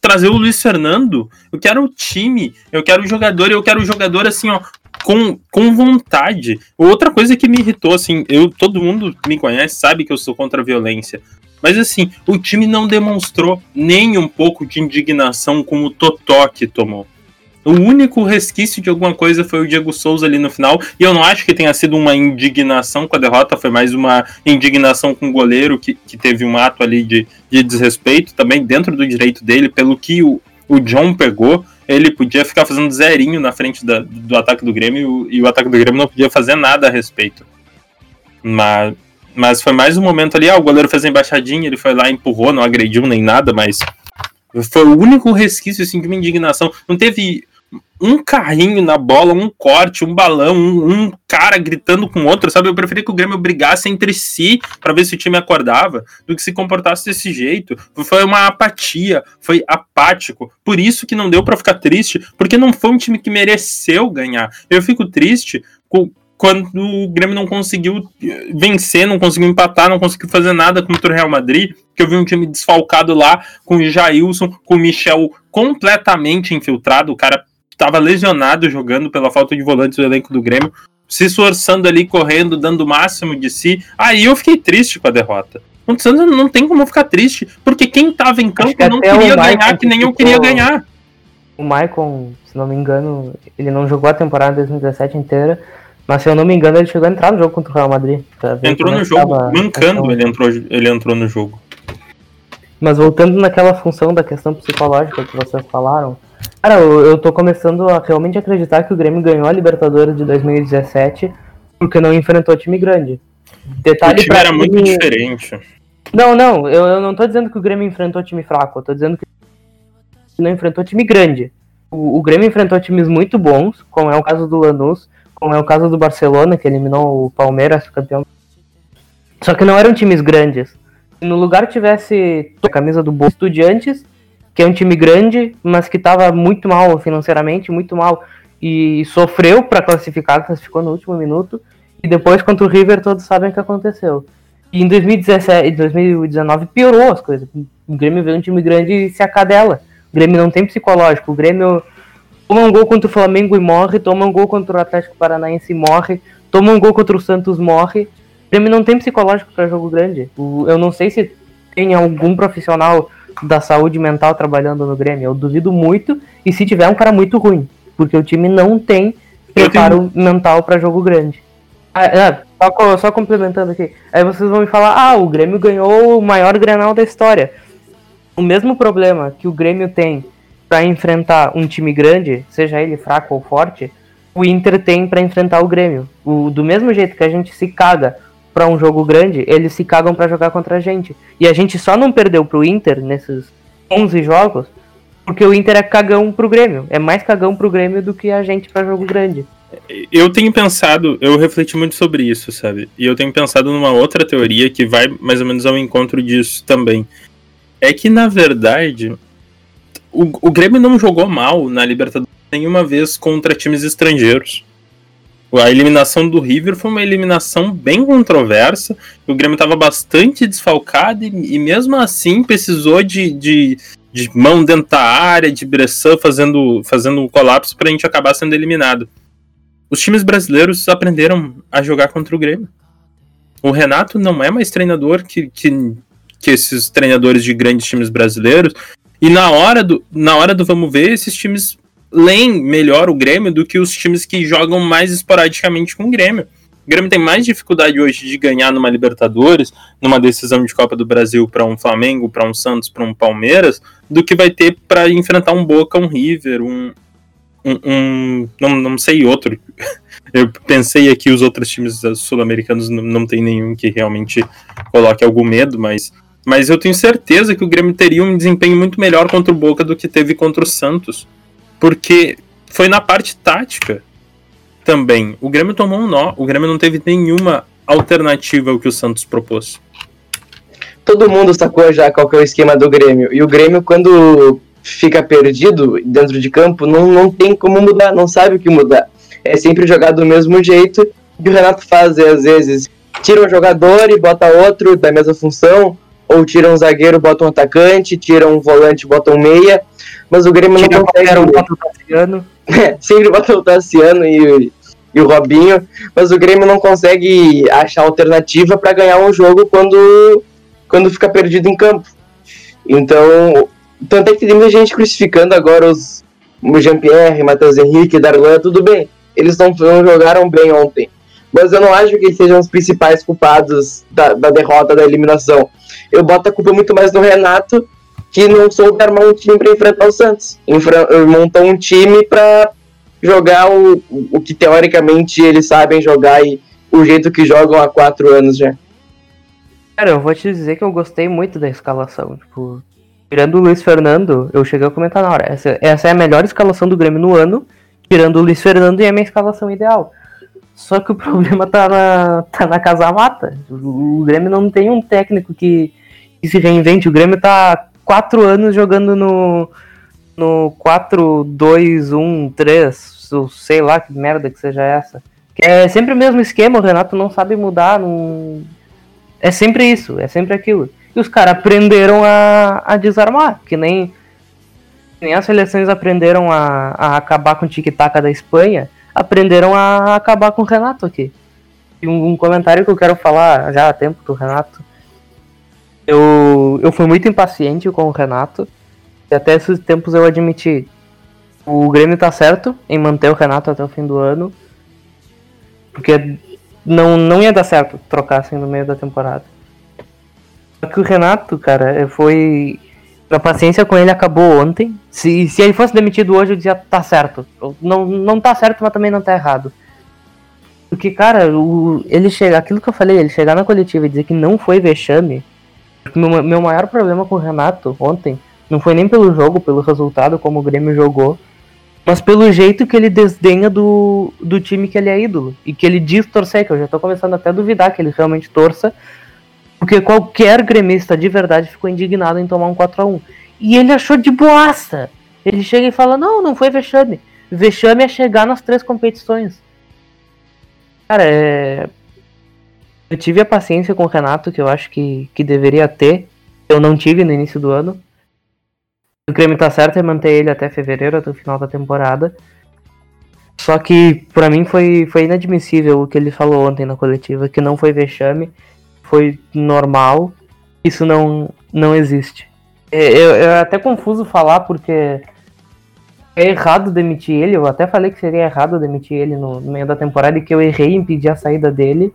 Trazer o Luiz Fernando? Eu quero o time, eu quero o jogador, eu quero o jogador assim, ó, com, com vontade. Outra coisa que me irritou, assim, eu todo mundo me conhece, sabe que eu sou contra a violência. Mas assim, o time não demonstrou nem um pouco de indignação como o Totó que tomou. O único resquício de alguma coisa foi o Diego Souza ali no final, e eu não acho que tenha sido uma indignação com a derrota, foi mais uma indignação com o goleiro que, que teve um ato ali de, de desrespeito, também dentro do direito dele, pelo que o, o John pegou ele podia ficar fazendo zerinho na frente da, do ataque do Grêmio e o ataque do Grêmio não podia fazer nada a respeito. Mas, mas foi mais um momento ali, ah, o goleiro fez a embaixadinha, ele foi lá, empurrou, não agrediu nem nada, mas foi o único resquício assim, de uma indignação. Não teve um carrinho na bola, um corte, um balão, um, um cara gritando com outro, sabe? Eu preferia que o Grêmio brigasse entre si para ver se o time acordava, do que se comportasse desse jeito. Foi uma apatia, foi apático. Por isso que não deu para ficar triste, porque não foi um time que mereceu ganhar. Eu fico triste com, quando o Grêmio não conseguiu vencer, não conseguiu empatar, não conseguiu fazer nada contra o Real Madrid, que eu vi um time desfalcado lá, com o Jailson, com o Michel completamente infiltrado, o cara estava lesionado jogando pela falta de volantes do elenco do Grêmio. se esforçando ali, correndo, dando o máximo de si. Aí eu fiquei triste com a derrota. O Santos não tem como ficar triste, porque quem tava em campo não queria ganhar que nem eu queria ganhar. O Maicon, se não me engano, ele não jogou a temporada 2017 inteira, mas se eu não me engano, ele chegou a entrar no jogo contra o Real Madrid. Entrou no é jogo, mancando, ele entrou, ele entrou no jogo. Mas voltando naquela função da questão psicológica que vocês falaram, cara, eu, eu tô começando a realmente acreditar que o Grêmio ganhou a Libertadores de 2017 porque não enfrentou time grande. Detalhe o time era muito diferente. Não, não, eu, eu não tô dizendo que o Grêmio enfrentou time fraco, eu tô dizendo que não enfrentou time grande. O, o Grêmio enfrentou times muito bons, como é o caso do Lanús, como é o caso do Barcelona, que eliminou o Palmeiras, campeão. Só que não eram times grandes no lugar tivesse a camisa do Boa Estudiantes, que é um time grande, mas que estava muito mal financeiramente, muito mal, e sofreu para classificar, classificou no último minuto, e depois contra o River todos sabem o que aconteceu. E em 2017 2019 piorou as coisas. O Grêmio vê um time grande e se acadela. O Grêmio não tem psicológico. O Grêmio toma um gol contra o Flamengo e morre, toma um gol contra o Atlético Paranaense e morre, toma um gol contra o Santos morre, o Grêmio não tem psicológico para jogo grande. eu não sei se tem algum profissional da saúde mental trabalhando no Grêmio. Eu duvido muito. E se tiver, é um cara muito ruim. Porque o time não tem preparo tenho... mental para jogo grande. Ah, é, só, só, complementando aqui. Aí vocês vão me falar: ah, o Grêmio ganhou o maior granal da história. O mesmo problema que o Grêmio tem para enfrentar um time grande, seja ele fraco ou forte, o Inter tem para enfrentar o Grêmio. O, do mesmo jeito que a gente se caga para um jogo grande, eles se cagam para jogar contra a gente. E a gente só não perdeu pro Inter nesses 11 jogos porque o Inter é cagão pro Grêmio. É mais cagão pro Grêmio do que a gente para jogo grande. Eu tenho pensado, eu refleti muito sobre isso, sabe? E eu tenho pensado numa outra teoria que vai mais ou menos ao encontro disso também. É que, na verdade, o, o Grêmio não jogou mal na Libertadores nenhuma vez contra times estrangeiros. A eliminação do River foi uma eliminação bem controversa. O Grêmio estava bastante desfalcado e, e, mesmo assim precisou de, de, de, mão dentro da área, de Bressan fazendo, fazendo um colapso para a gente acabar sendo eliminado. Os times brasileiros aprenderam a jogar contra o Grêmio. O Renato não é mais treinador que, que, que esses treinadores de grandes times brasileiros. E na hora do, na hora do vamos ver, esses times leem melhor o Grêmio do que os times que jogam mais esporadicamente com o Grêmio. O Grêmio tem mais dificuldade hoje de ganhar numa Libertadores, numa decisão de Copa do Brasil para um Flamengo, para um Santos, para um Palmeiras, do que vai ter para enfrentar um Boca, um River, um, um, um, não, não sei outro. Eu pensei aqui os outros times sul-americanos não, não tem nenhum que realmente coloque algum medo, mas mas eu tenho certeza que o Grêmio teria um desempenho muito melhor contra o Boca do que teve contra o Santos. Porque foi na parte tática também. O Grêmio tomou um nó. O Grêmio não teve nenhuma alternativa ao que o Santos propôs. Todo mundo sacou já qual que é o esquema do Grêmio. E o Grêmio, quando fica perdido dentro de campo, não, não tem como mudar, não sabe o que mudar. É sempre jogar do mesmo jeito. E o Renato faz, às vezes, tira um jogador e bota outro da mesma função, ou tira um zagueiro, bota um atacante, tira um volante, bota um meia mas o Grêmio não consegue. Bota o Tassiano. É, sempre bota o Tassiano e, e o Robinho, mas o Grêmio não consegue achar alternativa para ganhar um jogo quando, quando fica perdido em campo. Então, tanto é que tem muita gente crucificando agora os o Jean-Pierre, Matheus Henrique, Darlan, tudo bem. Eles não, não jogaram bem ontem. Mas eu não acho que eles sejam os principais culpados da, da derrota, da eliminação. Eu boto a culpa muito mais no Renato que não soube armar um time para enfrentar o Santos. Infra montou um time para jogar o, o que teoricamente eles sabem jogar e o jeito que jogam há quatro anos já. Cara, eu vou te dizer que eu gostei muito da escalação. Tipo, tirando o Luiz Fernando, eu cheguei a comentar na hora. Essa, essa é a melhor escalação do Grêmio no ano, tirando o Luiz Fernando e é a minha escalação ideal. Só que o problema tá na, tá na casa mata. O, o Grêmio não tem um técnico que, que se reinvente. O Grêmio tá quatro anos jogando no, no 4-2-1-3, sei lá que merda que seja essa. É sempre o mesmo esquema, o Renato não sabe mudar. Não... É sempre isso, é sempre aquilo. E os caras aprenderam a, a desarmar, que nem, nem as seleções aprenderam a, a acabar com o tic-tac da Espanha. aprenderam a acabar com o Renato aqui. E um, um comentário que eu quero falar já há tempo do Renato. Eu, eu fui muito impaciente com o Renato. E até esses tempos eu admiti. O Grêmio tá certo em manter o Renato até o fim do ano. Porque não, não ia dar certo trocar assim no meio da temporada. Só que o Renato, cara, foi. A paciência com ele acabou ontem. Se, se ele fosse demitido hoje, eu dizia, tá certo. Não, não tá certo, mas também não tá errado. Porque, cara, o, ele chega, aquilo que eu falei, ele chegar na coletiva e dizer que não foi vexame. Meu, meu maior problema com o Renato ontem não foi nem pelo jogo, pelo resultado, como o Grêmio jogou, mas pelo jeito que ele desdenha do, do time que ele é ídolo. E que ele diz torcer, que eu já tô começando até a duvidar que ele realmente torça. Porque qualquer gremista de verdade ficou indignado em tomar um 4 a 1 E ele achou de boaça. Ele chega e fala: Não, não foi vexame. Vexame é chegar nas três competições. Cara, é... eu tive a paciência com o Renato que eu acho que, que deveria ter. Eu não tive no início do ano. O Grêmio tá certo em manter ele até fevereiro, até o final da temporada. Só que para mim foi, foi inadmissível o que ele falou ontem na coletiva, que não foi vexame, foi normal. Isso não, não existe. É, eu, é até confuso falar porque é errado demitir ele. Eu até falei que seria errado demitir ele no, no meio da temporada e que eu errei em pedir a saída dele.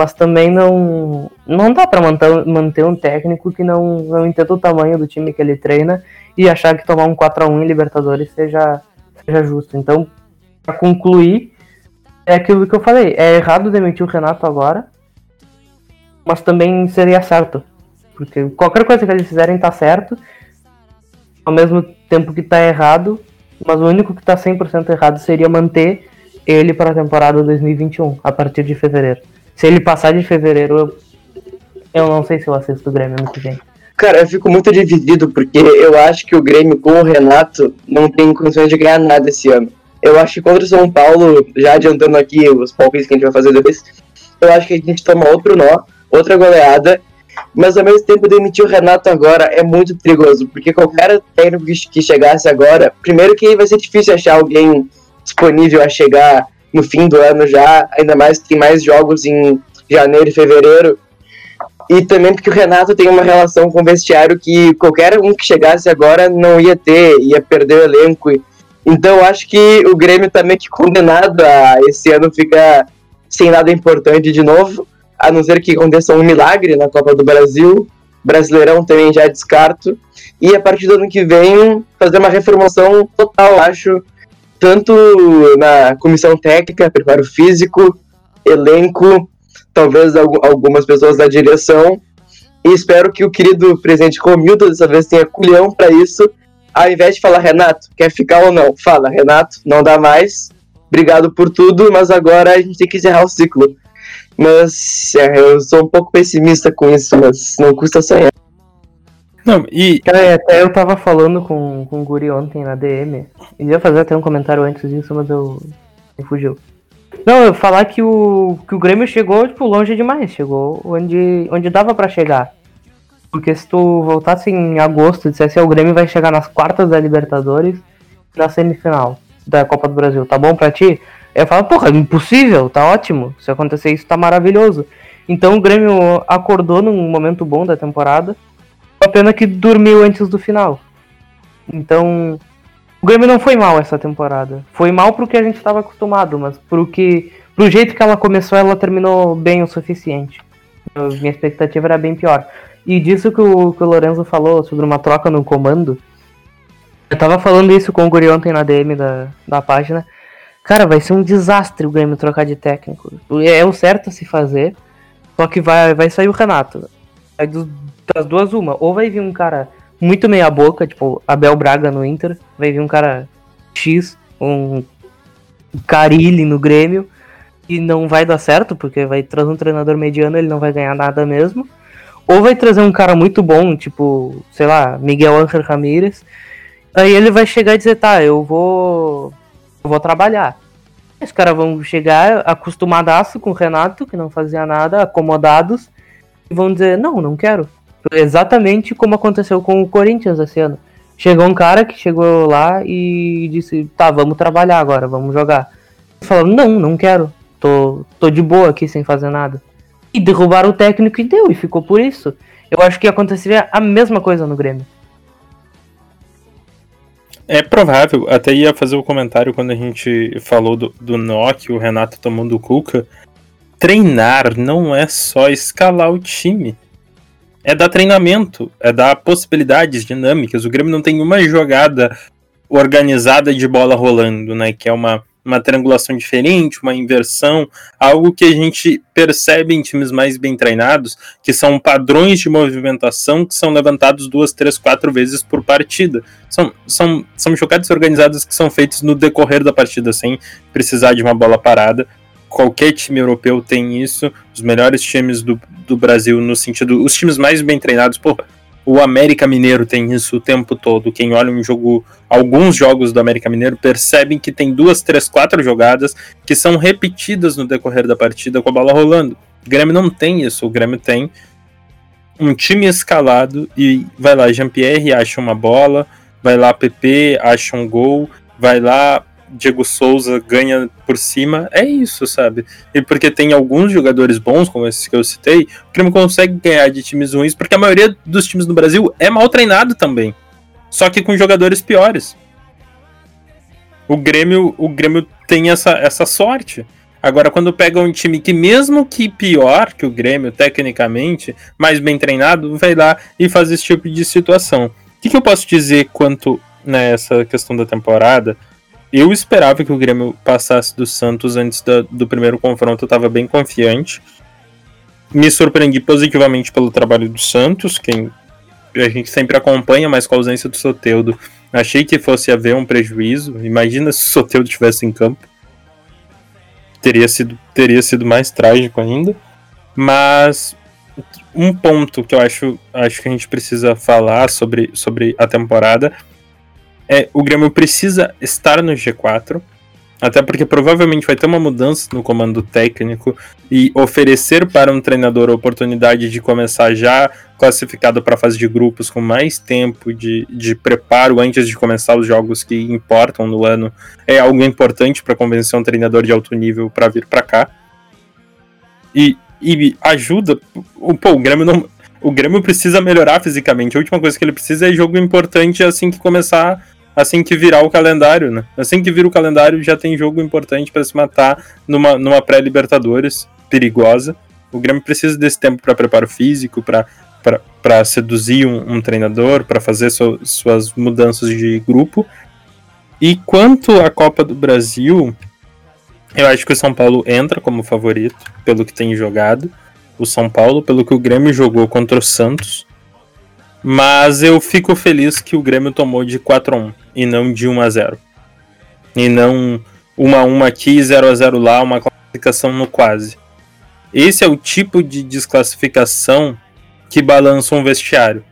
Mas também não não dá para manter, manter um técnico que não, não entenda o tamanho do time que ele treina e achar que tomar um 4 a 1 em Libertadores seja, seja justo. Então, para concluir, é aquilo que eu falei. É errado demitir o Renato agora, mas também seria certo. Porque qualquer coisa que eles fizerem tá certo ao mesmo tempo que tá errado, mas o único que tá 100% errado seria manter ele para a temporada 2021, a partir de fevereiro. Se ele passar de fevereiro, eu, eu não sei se eu assisto o Grêmio ano que vem. Cara, eu fico muito dividido, porque eu acho que o Grêmio com o Renato não tem condições de ganhar nada esse ano. Eu acho que contra o São Paulo, já adiantando aqui os palpites que a gente vai fazer depois, eu acho que a gente toma outro nó, outra goleada, mas ao mesmo tempo demitir o Renato agora é muito perigoso, porque qualquer técnico que chegasse agora, primeiro que vai ser difícil achar alguém disponível a chegar no fim do ano já, ainda mais tem mais jogos em janeiro e fevereiro. E também porque o Renato tem uma relação com o vestiário que qualquer um que chegasse agora não ia ter, ia perder o elenco. Então acho que o Grêmio tá meio que condenado a esse ano ficar sem nada importante de novo a não ser que aconteça um milagre na Copa do Brasil. Brasileirão também já descarto. E a partir do ano que vem, fazer uma reformulação total, acho, tanto na comissão técnica, preparo físico, elenco, talvez algumas pessoas da direção. E espero que o querido presidente Comildo dessa vez tenha culhão para isso. Ao invés de falar, Renato, quer ficar ou não? Fala, Renato, não dá mais. Obrigado por tudo, mas agora a gente tem que encerrar o ciclo. Mas é, eu sou um pouco pessimista com isso, mas não custa sonhar. Não, e. Cara, até eu tava falando com, com o Guri ontem na DM. E ia fazer até um comentário antes disso, mas eu. me fugiu. Não, eu falar que o, que o Grêmio chegou, tipo, longe demais. Chegou onde, onde dava para chegar. Porque se tu voltasse em agosto e dissesse, o Grêmio vai chegar nas quartas da Libertadores na semifinal da Copa do Brasil, tá bom pra ti? Eu falo, porra, é impossível, tá ótimo. Se acontecer isso, tá maravilhoso. Então o Grêmio acordou num momento bom da temporada. Pena que dormiu antes do final. Então, o Grêmio não foi mal essa temporada. Foi mal pro que a gente estava acostumado, mas pro que. Pro jeito que ela começou, ela terminou bem o suficiente. minha expectativa era bem pior. E disso que o, que o Lorenzo falou sobre uma troca no comando. Eu tava falando isso com o Guri ontem na DM da, da página. Cara, vai ser um desastre o Grêmio trocar de técnico. É o certo a se fazer, só que vai, vai sair o Renato. Aí das duas, uma. Ou vai vir um cara muito meia boca, tipo Abel Braga no Inter, vai vir um cara X, um Carilli no Grêmio, e não vai dar certo, porque vai trazer um treinador mediano, ele não vai ganhar nada mesmo. Ou vai trazer um cara muito bom, tipo, sei lá, Miguel Ángel Ramírez. Aí ele vai chegar e dizer, tá, eu vou eu vou trabalhar. Os caras vão chegar acostumadaço com o Renato, que não fazia nada, acomodados, e vão dizer, não, não quero. Exatamente como aconteceu com o Corinthians esse ano. Chegou um cara que chegou lá e disse, tá, vamos trabalhar agora, vamos jogar. falaram, não, não quero. Tô, tô de boa aqui sem fazer nada. E derrubaram o técnico e deu, e ficou por isso. Eu acho que aconteceria a mesma coisa no Grêmio. É provável, até ia fazer o um comentário quando a gente falou do, do Nock, o Renato tomando o Cuca. Treinar não é só escalar o time. É dar treinamento, é dar possibilidades dinâmicas. O Grêmio não tem uma jogada organizada de bola rolando, né? Que é uma uma triangulação diferente, uma inversão, algo que a gente percebe em times mais bem treinados, que são padrões de movimentação que são levantados duas, três, quatro vezes por partida. São, são, são jogadas organizadas que são feitas no decorrer da partida, sem precisar de uma bola parada. Qualquer time europeu tem isso, os melhores times do, do Brasil, no sentido, os times mais bem treinados, porra, o América Mineiro tem isso o tempo todo. Quem olha um jogo, alguns jogos do América Mineiro percebem que tem duas, três, quatro jogadas que são repetidas no decorrer da partida com a bola rolando. O Grêmio não tem isso. O Grêmio tem um time escalado e vai lá, Jean-Pierre acha uma bola, vai lá, PP acha um gol, vai lá, Diego Souza ganha por cima, é isso, sabe? E porque tem alguns jogadores bons, como esses que eu citei, o Grêmio consegue ganhar de times ruins, porque a maioria dos times no Brasil é mal treinado também. Só que com jogadores piores. O Grêmio, o Grêmio tem essa, essa sorte. Agora, quando pega um time que, mesmo que pior que o Grêmio, tecnicamente, mais bem treinado, vai lá e faz esse tipo de situação. O que, que eu posso dizer quanto nessa né, questão da temporada? Eu esperava que o Grêmio passasse do Santos antes da, do primeiro confronto, eu estava bem confiante. Me surpreendi positivamente pelo trabalho do Santos, quem a gente sempre acompanha, mas com a ausência do Soteudo, achei que fosse haver um prejuízo. Imagina se o Soteudo estivesse em campo. Teria sido, teria sido mais trágico ainda. Mas um ponto que eu acho, acho que a gente precisa falar sobre, sobre a temporada é o Grêmio precisa estar no G4, até porque provavelmente vai ter uma mudança no comando técnico e oferecer para um treinador a oportunidade de começar já classificado para a fase de grupos com mais tempo de, de preparo antes de começar os jogos que importam no ano é algo importante para convencer um treinador de alto nível para vir para cá. E, e ajuda. Pô, o Grêmio não. O Grêmio precisa melhorar fisicamente. A última coisa que ele precisa é jogo importante assim que começar assim que virar o calendário, né? Assim que vira o calendário, já tem jogo importante para se matar numa, numa pré-Libertadores perigosa. O Grêmio precisa desse tempo para preparo físico, para seduzir um, um treinador, para fazer so, suas mudanças de grupo. E quanto à Copa do Brasil, eu acho que o São Paulo entra como favorito, pelo que tem jogado. O São Paulo, pelo que o Grêmio jogou contra o Santos. Mas eu fico feliz que o Grêmio tomou de 4 a 1 e não de 1 a 0. E não 1 a 1 aqui, 0 a 0 lá, uma classificação no quase. Esse é o tipo de desclassificação que balança um vestiário.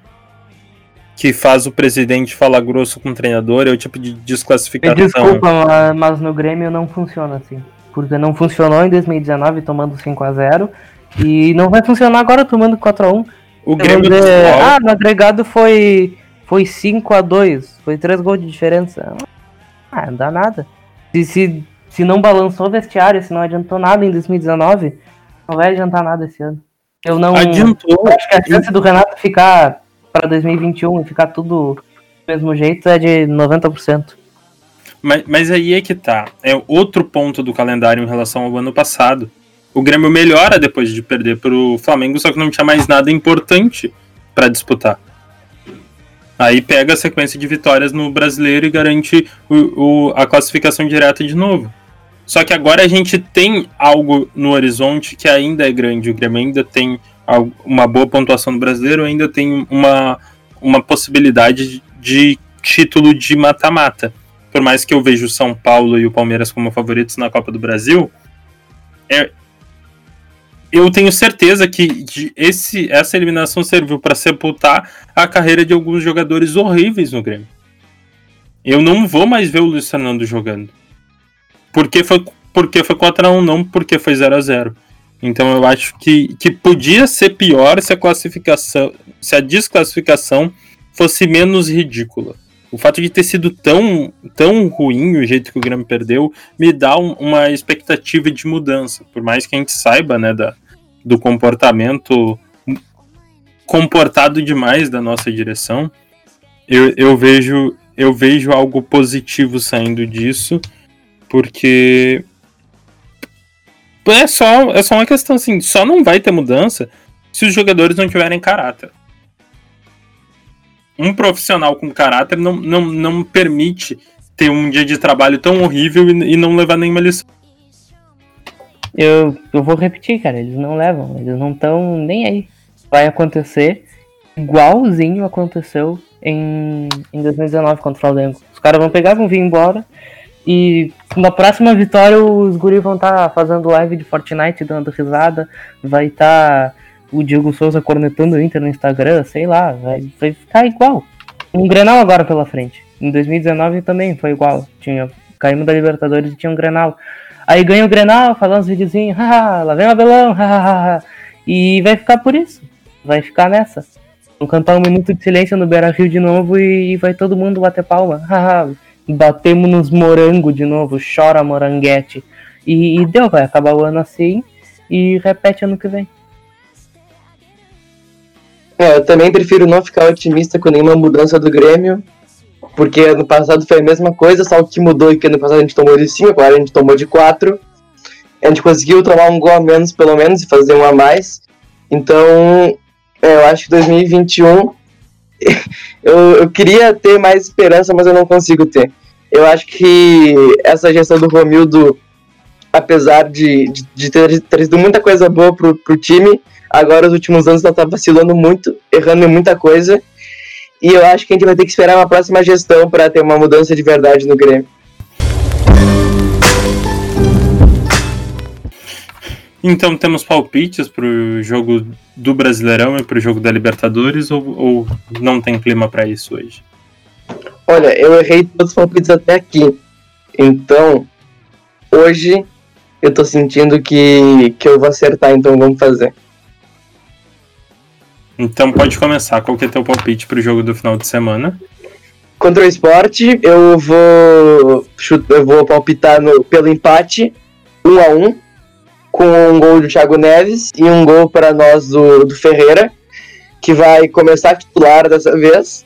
Que faz o presidente falar grosso com o treinador, é o tipo de desclassificação. Desculpa, mas no Grêmio não funciona assim. Porque não funcionou em 2019 tomando 5 a 0 e não vai funcionar agora tomando 4 a 1 O Grêmio dizer, Ah, no agregado foi foi 5 a 2 Foi 3 gols de diferença. Ah, não dá nada. Se, se, se não balançou o vestiário, se não adiantou nada em 2019, não vai adiantar nada esse ano. Eu não. Adiantou. Acho que a chance do Renato ficar para 2021 e ficar tudo do mesmo jeito é de 90%. Mas, mas aí é que tá. É outro ponto do calendário em relação ao ano passado. O Grêmio melhora depois de perder pro Flamengo, só que não tinha mais nada importante para disputar. Aí pega a sequência de vitórias no brasileiro e garante o, o, a classificação direta de novo. Só que agora a gente tem algo no horizonte que ainda é grande. O Grêmio ainda tem uma boa pontuação no brasileiro, ainda tem uma, uma possibilidade de título de mata-mata. Por mais que eu veja o São Paulo e o Palmeiras como favoritos na Copa do Brasil, é, eu tenho certeza que esse, essa eliminação serviu para sepultar a carreira de alguns jogadores horríveis no Grêmio. Eu não vou mais ver o Luiz Fernando jogando. Porque foi, porque foi 4x1, não porque foi 0x0. Então eu acho que, que podia ser pior se a classificação, se a desclassificação fosse menos ridícula. O fato de ter sido tão, tão ruim o jeito que o Grêmio perdeu me dá um, uma expectativa de mudança. Por mais que a gente saiba, né, da, do comportamento comportado demais da nossa direção, eu, eu vejo eu vejo algo positivo saindo disso, porque é só é só uma questão assim, só não vai ter mudança se os jogadores não tiverem caráter um profissional com caráter não, não, não permite ter um dia de trabalho tão horrível e, e não levar nenhuma lição. Eu, eu vou repetir, cara, eles não levam, eles não estão nem aí. Vai acontecer igualzinho aconteceu em, em 2019 contra o Flamengo. Os caras vão pegar, vão vir embora e na próxima vitória os guris vão estar tá fazendo live de Fortnite, dando risada, vai estar. Tá o Diego Souza cornetando o Inter no Instagram, sei lá, vai, vai ficar igual. Um Grenal agora pela frente. Em 2019 também foi igual. Tinha, caímos da Libertadores e tinha um Grenal. Aí ganha o Grenal, faz uns videozinhos, haha, lá vem o Abelão, hahaha. E vai ficar por isso. Vai ficar nessa. Vamos cantar um minuto de silêncio no Beira Rio de novo e, vai todo mundo bater palma. Haha. Batemos nos morango de novo, chora moranguete. E, e deu, vai acabar o ano assim e repete ano que vem. É, eu também prefiro não ficar otimista com nenhuma mudança do Grêmio, porque ano passado foi a mesma coisa, só que mudou que ano passado a gente tomou de 5, agora a gente tomou de 4. A gente conseguiu tomar um gol a menos, pelo menos, e fazer um a mais. Então, é, eu acho que 2021 eu, eu queria ter mais esperança, mas eu não consigo ter. Eu acho que essa gestão do Romildo, apesar de, de, de ter trazido muita coisa boa pro, pro time, Agora, os últimos anos, ela tá vacilando muito, errando em muita coisa. E eu acho que a gente vai ter que esperar uma próxima gestão para ter uma mudança de verdade no Grêmio. Então temos palpites para o jogo do Brasileirão e para o jogo da Libertadores ou, ou não tem clima para isso hoje? Olha, eu errei todos os palpites até aqui. Então, hoje eu tô sentindo que, que eu vou acertar, então vamos fazer. Então pode começar. Qual que é teu palpite pro jogo do final de semana? Contra o esporte, eu vou eu vou palpitar no, pelo empate, 1 um a 1 um, com um gol do Thiago Neves e um gol para nós do, do Ferreira, que vai começar a titular dessa vez.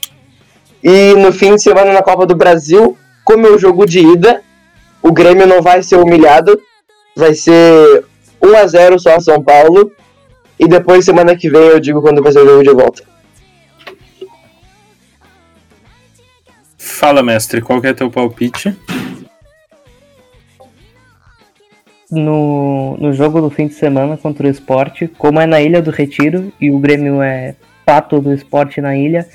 E no fim de semana na Copa do Brasil, como é o jogo de ida, o Grêmio não vai ser humilhado, vai ser 1 a 0 só São Paulo e depois, semana que vem, eu digo quando vai ser o jogo de volta. Fala, mestre, qual que é teu palpite? No, no jogo do fim de semana contra o esporte, como é na Ilha do Retiro e o Grêmio é pato do esporte na ilha,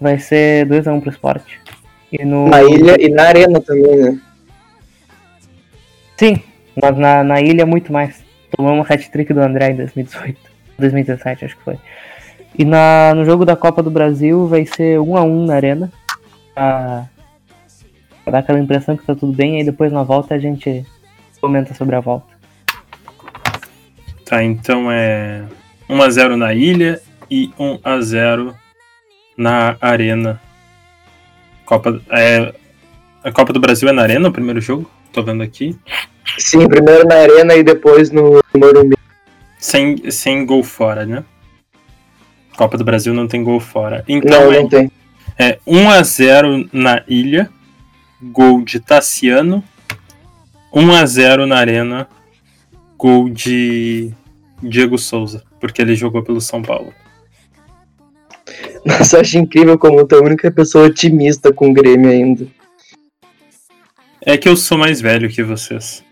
vai ser 2x1 um pro esporte. E no... Na ilha e na arena também, né? Sim, mas na, na ilha muito mais. Tomamos um hat-trick do André em 2018. 2017, acho que foi. E na, no jogo da Copa do Brasil vai ser 1 a 1 na arena. Pra, pra dar aquela impressão que tá tudo bem, e aí depois na volta a gente comenta sobre a volta. Tá, então é 1 a 0 na ilha e 1 a 0 na arena. Copa é a Copa do Brasil é na arena o primeiro jogo? Tô vendo aqui. Sim, primeiro na arena e depois no Morumbi sem, sem gol fora, né? Copa do Brasil não tem gol fora. Então não, é, não tem. É 1 a 0 na ilha, gol de Tassiano. 1 a 0 na arena, gol de Diego Souza, porque ele jogou pelo São Paulo. Nossa, eu acho incrível como tu é a única pessoa otimista com o Grêmio ainda. É que eu sou mais velho que vocês.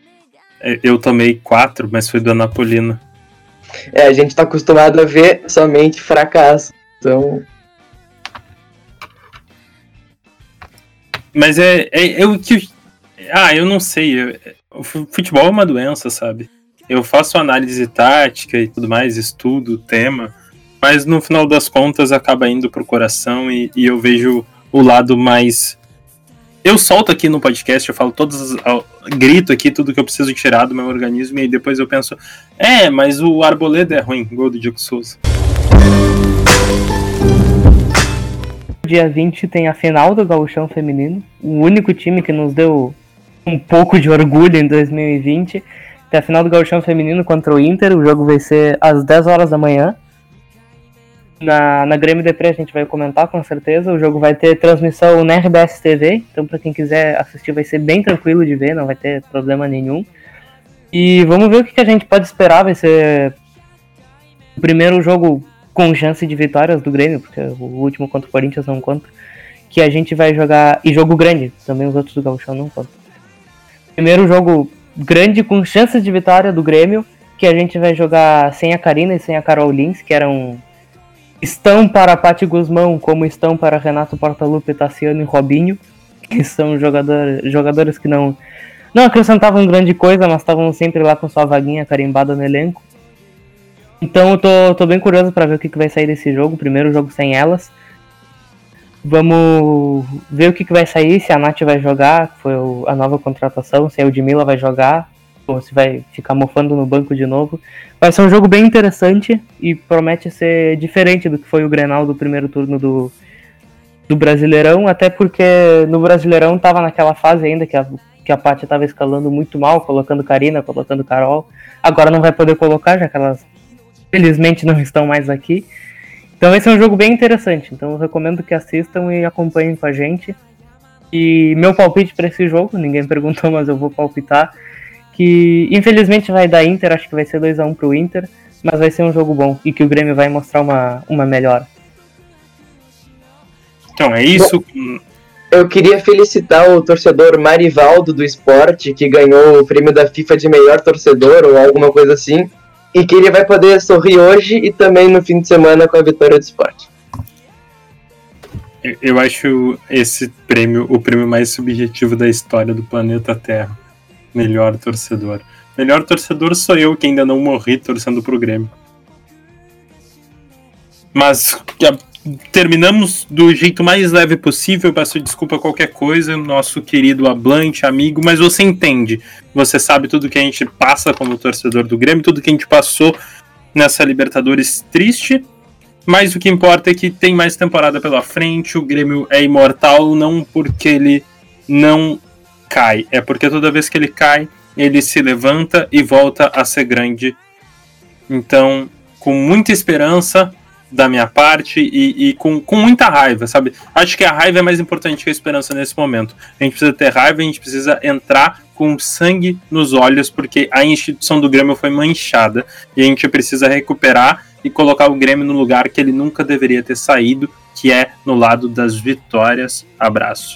É, eu tomei quatro, mas foi do Anapolina. É, a gente tá acostumado a ver somente fracasso. Então. Mas é, é, é o que. Ah, eu não sei. O futebol é uma doença, sabe? Eu faço análise tática e tudo mais, estudo o tema, mas no final das contas acaba indo pro coração e, e eu vejo o lado mais eu solto aqui no podcast, eu falo todos, grito aqui tudo que eu preciso tirar do meu organismo e depois eu penso, é, mas o Arboleda é ruim, gol do Diego Souza. dia 20 tem a final do Gauchão Feminino, o único time que nos deu um pouco de orgulho em 2020. Tem a final do Gauchão Feminino contra o Inter, o jogo vai ser às 10 horas da manhã. Na, na Grêmio Depre a gente vai comentar com certeza. O jogo vai ter transmissão na RBS TV, então para quem quiser assistir vai ser bem tranquilo de ver, não vai ter problema nenhum. E vamos ver o que, que a gente pode esperar. Vai ser o primeiro jogo com chance de vitórias do Grêmio, porque o último contra o Corinthians não conta. Que a gente vai jogar. E jogo grande, também os outros do Gauchão não contam. Primeiro jogo grande com chances de vitória do Grêmio, que a gente vai jogar sem a Karina e sem a Carol Lins, que eram. Estão para a Pati Guzmão, como estão para Renato Portaluppi, Tassiano e Robinho, que são jogador, jogadores que não, não acrescentavam grande coisa, mas estavam sempre lá com sua vaguinha carimbada no elenco. Então eu tô, tô bem curioso para ver o que, que vai sair desse jogo. Primeiro jogo sem elas. Vamos ver o que, que vai sair, se a Nath vai jogar, foi a nova contratação, se a Udmila vai jogar, ou se vai ficar mofando no banco de novo. Vai ser um jogo bem interessante e promete ser diferente do que foi o Grenal do primeiro turno do, do Brasileirão, até porque no Brasileirão tava naquela fase ainda que a, que a Paty tava escalando muito mal, colocando Karina, colocando Carol. Agora não vai poder colocar, já que elas felizmente não estão mais aqui. Então esse é um jogo bem interessante. Então eu recomendo que assistam e acompanhem com a gente. E meu palpite para esse jogo, ninguém perguntou, mas eu vou palpitar. Que infelizmente vai dar Inter, acho que vai ser 2x1 um pro Inter, mas vai ser um jogo bom e que o Grêmio vai mostrar uma, uma melhora. Então é isso. Eu queria felicitar o torcedor Marivaldo do esporte, que ganhou o prêmio da FIFA de melhor torcedor ou alguma coisa assim e que ele vai poder sorrir hoje e também no fim de semana com a vitória do esporte. Eu acho esse prêmio o prêmio mais subjetivo da história do planeta Terra. Melhor torcedor. Melhor torcedor sou eu que ainda não morri torcendo pro Grêmio. Mas terminamos do jeito mais leve possível. Peço desculpa qualquer coisa, nosso querido Ablante, amigo, mas você entende. Você sabe tudo que a gente passa como torcedor do Grêmio, tudo que a gente passou nessa Libertadores triste. Mas o que importa é que tem mais temporada pela frente. O Grêmio é imortal não porque ele não cai, é porque toda vez que ele cai, ele se levanta e volta a ser grande. Então, com muita esperança, da minha parte e, e, com, com muita raiva, sabe? Acho que a raiva é mais importante que a esperança nesse momento. A gente precisa ter raiva, a gente precisa entrar com sangue nos olhos, porque a instituição do Grêmio foi manchada e a gente precisa recuperar e colocar o Grêmio no lugar que ele nunca deveria ter saído, que é no lado das vitórias. Abraço.